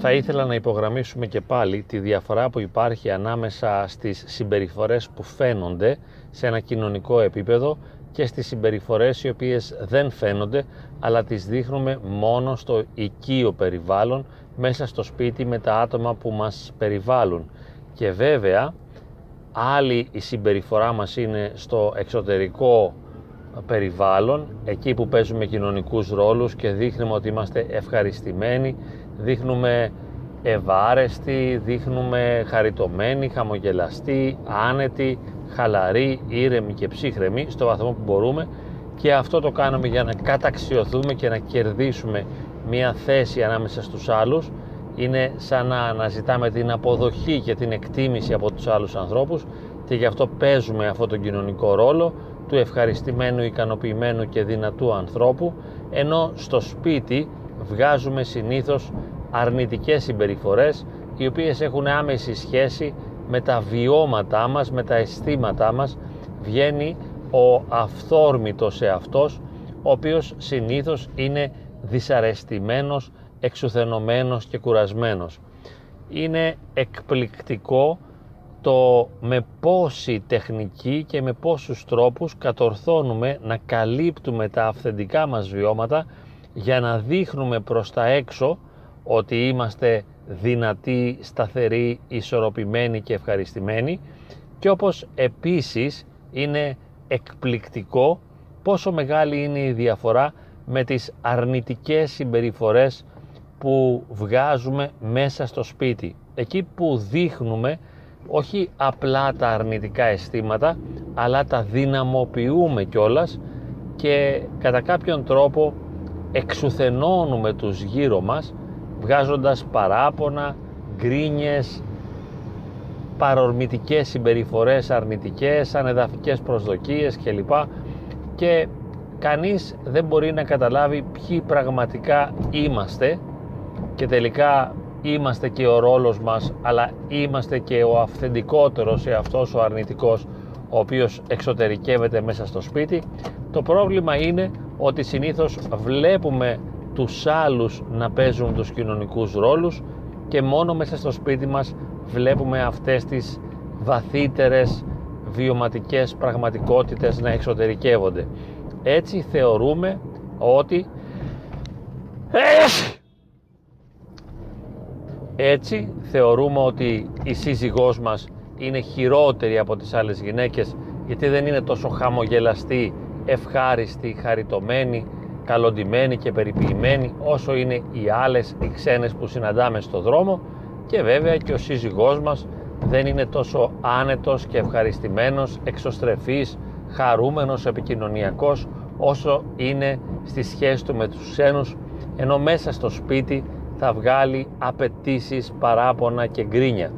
θα ήθελα να υπογραμμίσουμε και πάλι τη διαφορά που υπάρχει ανάμεσα στις συμπεριφορές που φαίνονται σε ένα κοινωνικό επίπεδο και στις συμπεριφορές οι οποίες δεν φαίνονται αλλά τις δείχνουμε μόνο στο οικείο περιβάλλον μέσα στο σπίτι με τα άτομα που μας περιβάλλουν. Και βέβαια άλλη η συμπεριφορά μας είναι στο εξωτερικό περιβάλλον εκεί που παίζουμε κοινωνικούς ρόλους και δείχνουμε ότι είμαστε ευχαριστημένοι δείχνουμε ευάρεστοι, δείχνουμε χαριτωμένοι, χαμογελαστοί, άνετοι, χαλαροί, ήρεμοι και ψύχρεμοι στο βαθμό που μπορούμε. Και αυτό το κάνουμε για να καταξιωθούμε και να κερδίσουμε μια θέση ανάμεσα στους άλλους. Είναι σαν να αναζητάμε την αποδοχή και την εκτίμηση από τους άλλους ανθρώπους και γι' αυτό παίζουμε αυτό τον κοινωνικό ρόλο του ευχαριστημένου, ικανοποιημένου και δυνατού ανθρώπου ενώ στο σπίτι βγάζουμε συνήθως αρνητικές συμπεριφορές οι οποίες έχουν άμεση σχέση με τα βιώματά μας, με τα αισθήματά μας βγαίνει ο αυθόρμητος εαυτός ο οποίος συνήθως είναι δυσαρεστημένος, εξουθενωμένος και κουρασμένος. Είναι εκπληκτικό το με πόση τεχνική και με πόσους τρόπους κατορθώνουμε να καλύπτουμε τα αυθεντικά μας βιώματα για να δείχνουμε προς τα έξω ότι είμαστε δυνατοί, σταθεροί, ισορροπημένοι και ευχαριστημένοι και όπως επίσης είναι εκπληκτικό πόσο μεγάλη είναι η διαφορά με τις αρνητικές συμπεριφορές που βγάζουμε μέσα στο σπίτι. Εκεί που δείχνουμε όχι απλά τα αρνητικά αισθήματα αλλά τα δυναμοποιούμε κιόλας και κατά κάποιον τρόπο εξουθενώνουμε τους γύρω μας βγάζοντας παράπονα, γκρίνιες, παρορμητικές συμπεριφορές αρνητικές, ανεδαφικές προσδοκίες κλπ. Και κανείς δεν μπορεί να καταλάβει ποιοι πραγματικά είμαστε και τελικά είμαστε και ο ρόλος μας αλλά είμαστε και ο αυθεντικότερος αυτός ο αρνητικός ο οποίος εξωτερικεύεται μέσα στο σπίτι το πρόβλημα είναι ότι συνήθως βλέπουμε τους άλλους να παίζουν τους κοινωνικούς ρόλους και μόνο μέσα στο σπίτι μας βλέπουμε αυτές τις βαθύτερες βιωματικές πραγματικότητες να εξωτερικεύονται. Έτσι θεωρούμε ότι έτσι θεωρούμε ότι η σύζυγός μας είναι χειρότερη από τις άλλες γυναίκες γιατί δεν είναι τόσο χαμογελαστή, ευχάριστη, χαριτωμένη, καλοντημένοι και περιποιημένοι όσο είναι οι άλλες οι ξένες που συναντάμε στο δρόμο. Και βέβαια και ο σύζυγός μας δεν είναι τόσο άνετος και ευχαριστημένος, εξωστρεφής, χαρούμενος, επικοινωνιακός όσο είναι στη σχέση του με τους ξένους ενώ μέσα στο σπίτι θα βγάλει απαιτήσεις, παράπονα και γκρίνια.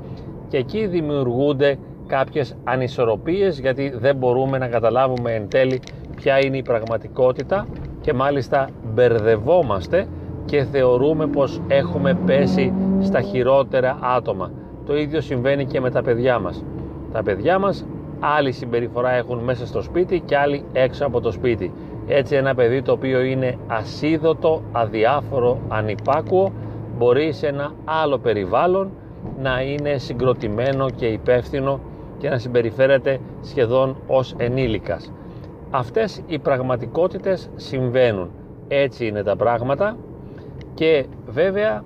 Και εκεί δημιουργούνται κάποιες ανισορροπίες γιατί δεν μπορούμε να καταλάβουμε εν τέλει ποια είναι η πραγματικότητα και μάλιστα μπερδευόμαστε και θεωρούμε πως έχουμε πέσει στα χειρότερα άτομα. Το ίδιο συμβαίνει και με τα παιδιά μας. Τα παιδιά μας άλλη συμπεριφορά έχουν μέσα στο σπίτι και άλλοι έξω από το σπίτι. Έτσι ένα παιδί το οποίο είναι ασίδωτο, αδιάφορο, ανυπάκουο μπορεί σε ένα άλλο περιβάλλον να είναι συγκροτημένο και υπεύθυνο και να συμπεριφέρεται σχεδόν ως ενήλικας. Αυτές οι πραγματικότητες συμβαίνουν. Έτσι είναι τα πράγματα και βέβαια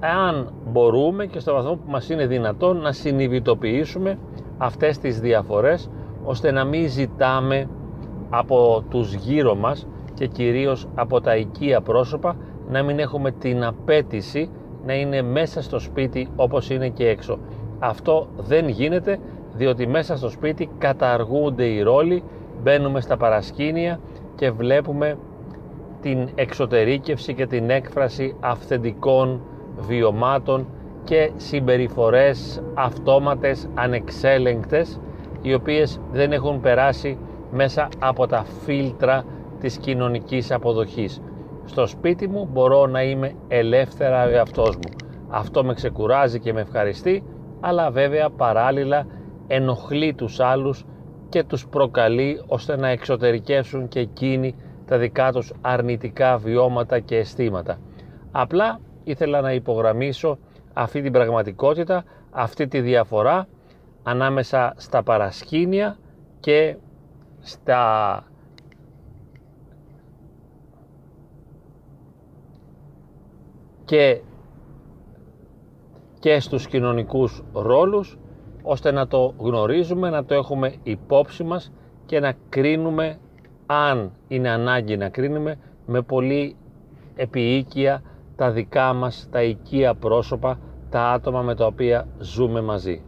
αν μπορούμε και στο βαθμό που μας είναι δυνατόν να συνειδητοποιήσουμε αυτές τις διαφορές ώστε να μην ζητάμε από τους γύρω μας και κυρίως από τα οικία πρόσωπα να μην έχουμε την απέτηση να είναι μέσα στο σπίτι όπως είναι και έξω. Αυτό δεν γίνεται διότι μέσα στο σπίτι καταργούνται οι ρόλοι μπαίνουμε στα παρασκήνια και βλέπουμε την εξωτερήκευση και την έκφραση αυθεντικών βιωμάτων και συμπεριφορές αυτόματες, ανεξέλεγκτες οι οποίες δεν έχουν περάσει μέσα από τα φίλτρα της κοινωνικής αποδοχής. Στο σπίτι μου μπορώ να είμαι ελεύθερα ο εαυτός μου. Αυτό με ξεκουράζει και με ευχαριστεί, αλλά βέβαια παράλληλα ενοχλεί τους άλλους και τους προκαλεί ώστε να εξωτερικεύσουν και εκείνοι τα δικά τους αρνητικά βιώματα και αισθήματα. Απλά ήθελα να υπογραμμίσω αυτή την πραγματικότητα, αυτή τη διαφορά ανάμεσα στα παρασκήνια και στα και, και στους κοινωνικούς ρόλους ώστε να το γνωρίζουμε, να το έχουμε υπόψη μας και να κρίνουμε αν είναι ανάγκη να κρίνουμε με πολύ επιοίκεια τα δικά μας, τα οικία πρόσωπα, τα άτομα με τα οποία ζούμε μαζί.